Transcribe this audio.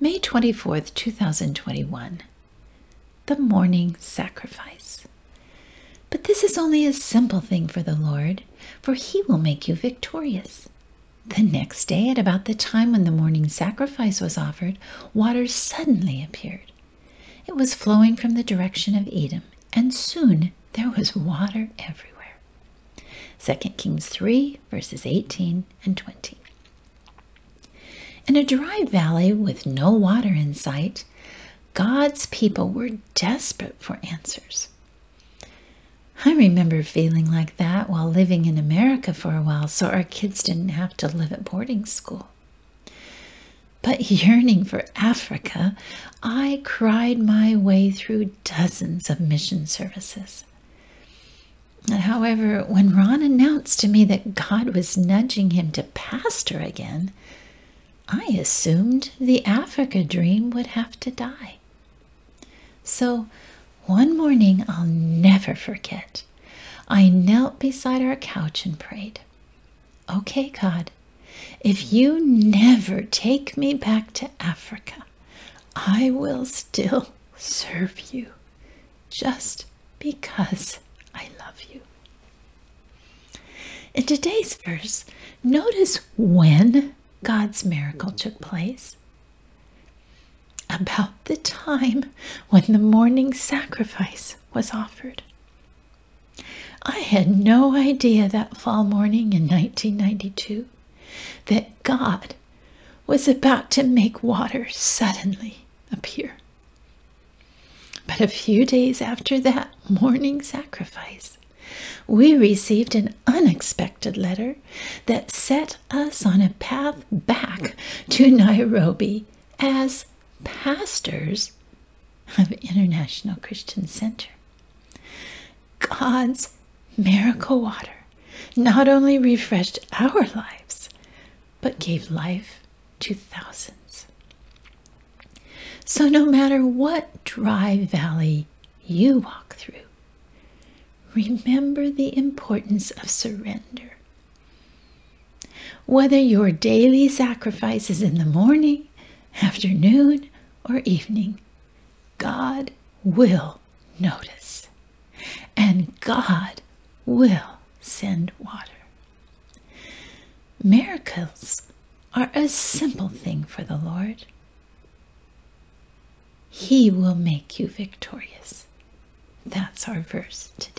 May 24th, 2021. The Morning Sacrifice. But this is only a simple thing for the Lord, for he will make you victorious. The next day, at about the time when the morning sacrifice was offered, water suddenly appeared. It was flowing from the direction of Edom, and soon there was water everywhere. 2 Kings 3, verses 18 and 20. In a dry valley with no water in sight, God's people were desperate for answers. I remember feeling like that while living in America for a while, so our kids didn't have to live at boarding school. But yearning for Africa, I cried my way through dozens of mission services. However, when Ron announced to me that God was nudging him to pastor again, I assumed the Africa dream would have to die. So, one morning I'll never forget, I knelt beside our couch and prayed, Okay, God, if you never take me back to Africa, I will still serve you just because I love you. In today's verse, notice when God's miracle took place. About the time when the morning sacrifice was offered. I had no idea that fall morning in 1992 that God was about to make water suddenly appear. But a few days after that morning sacrifice, we received an unexpected letter that set us on a path back to Nairobi as pastors of International Christian Center. God's miracle water not only refreshed our lives, but gave life to thousands. So, no matter what dry valley you walk through, remember the importance of surrender. Whether your daily sacrifice is in the morning, afternoon, or evening, God will notice. And God will send water. Miracles are a simple thing for the Lord. He will make you victorious. That's our verse today.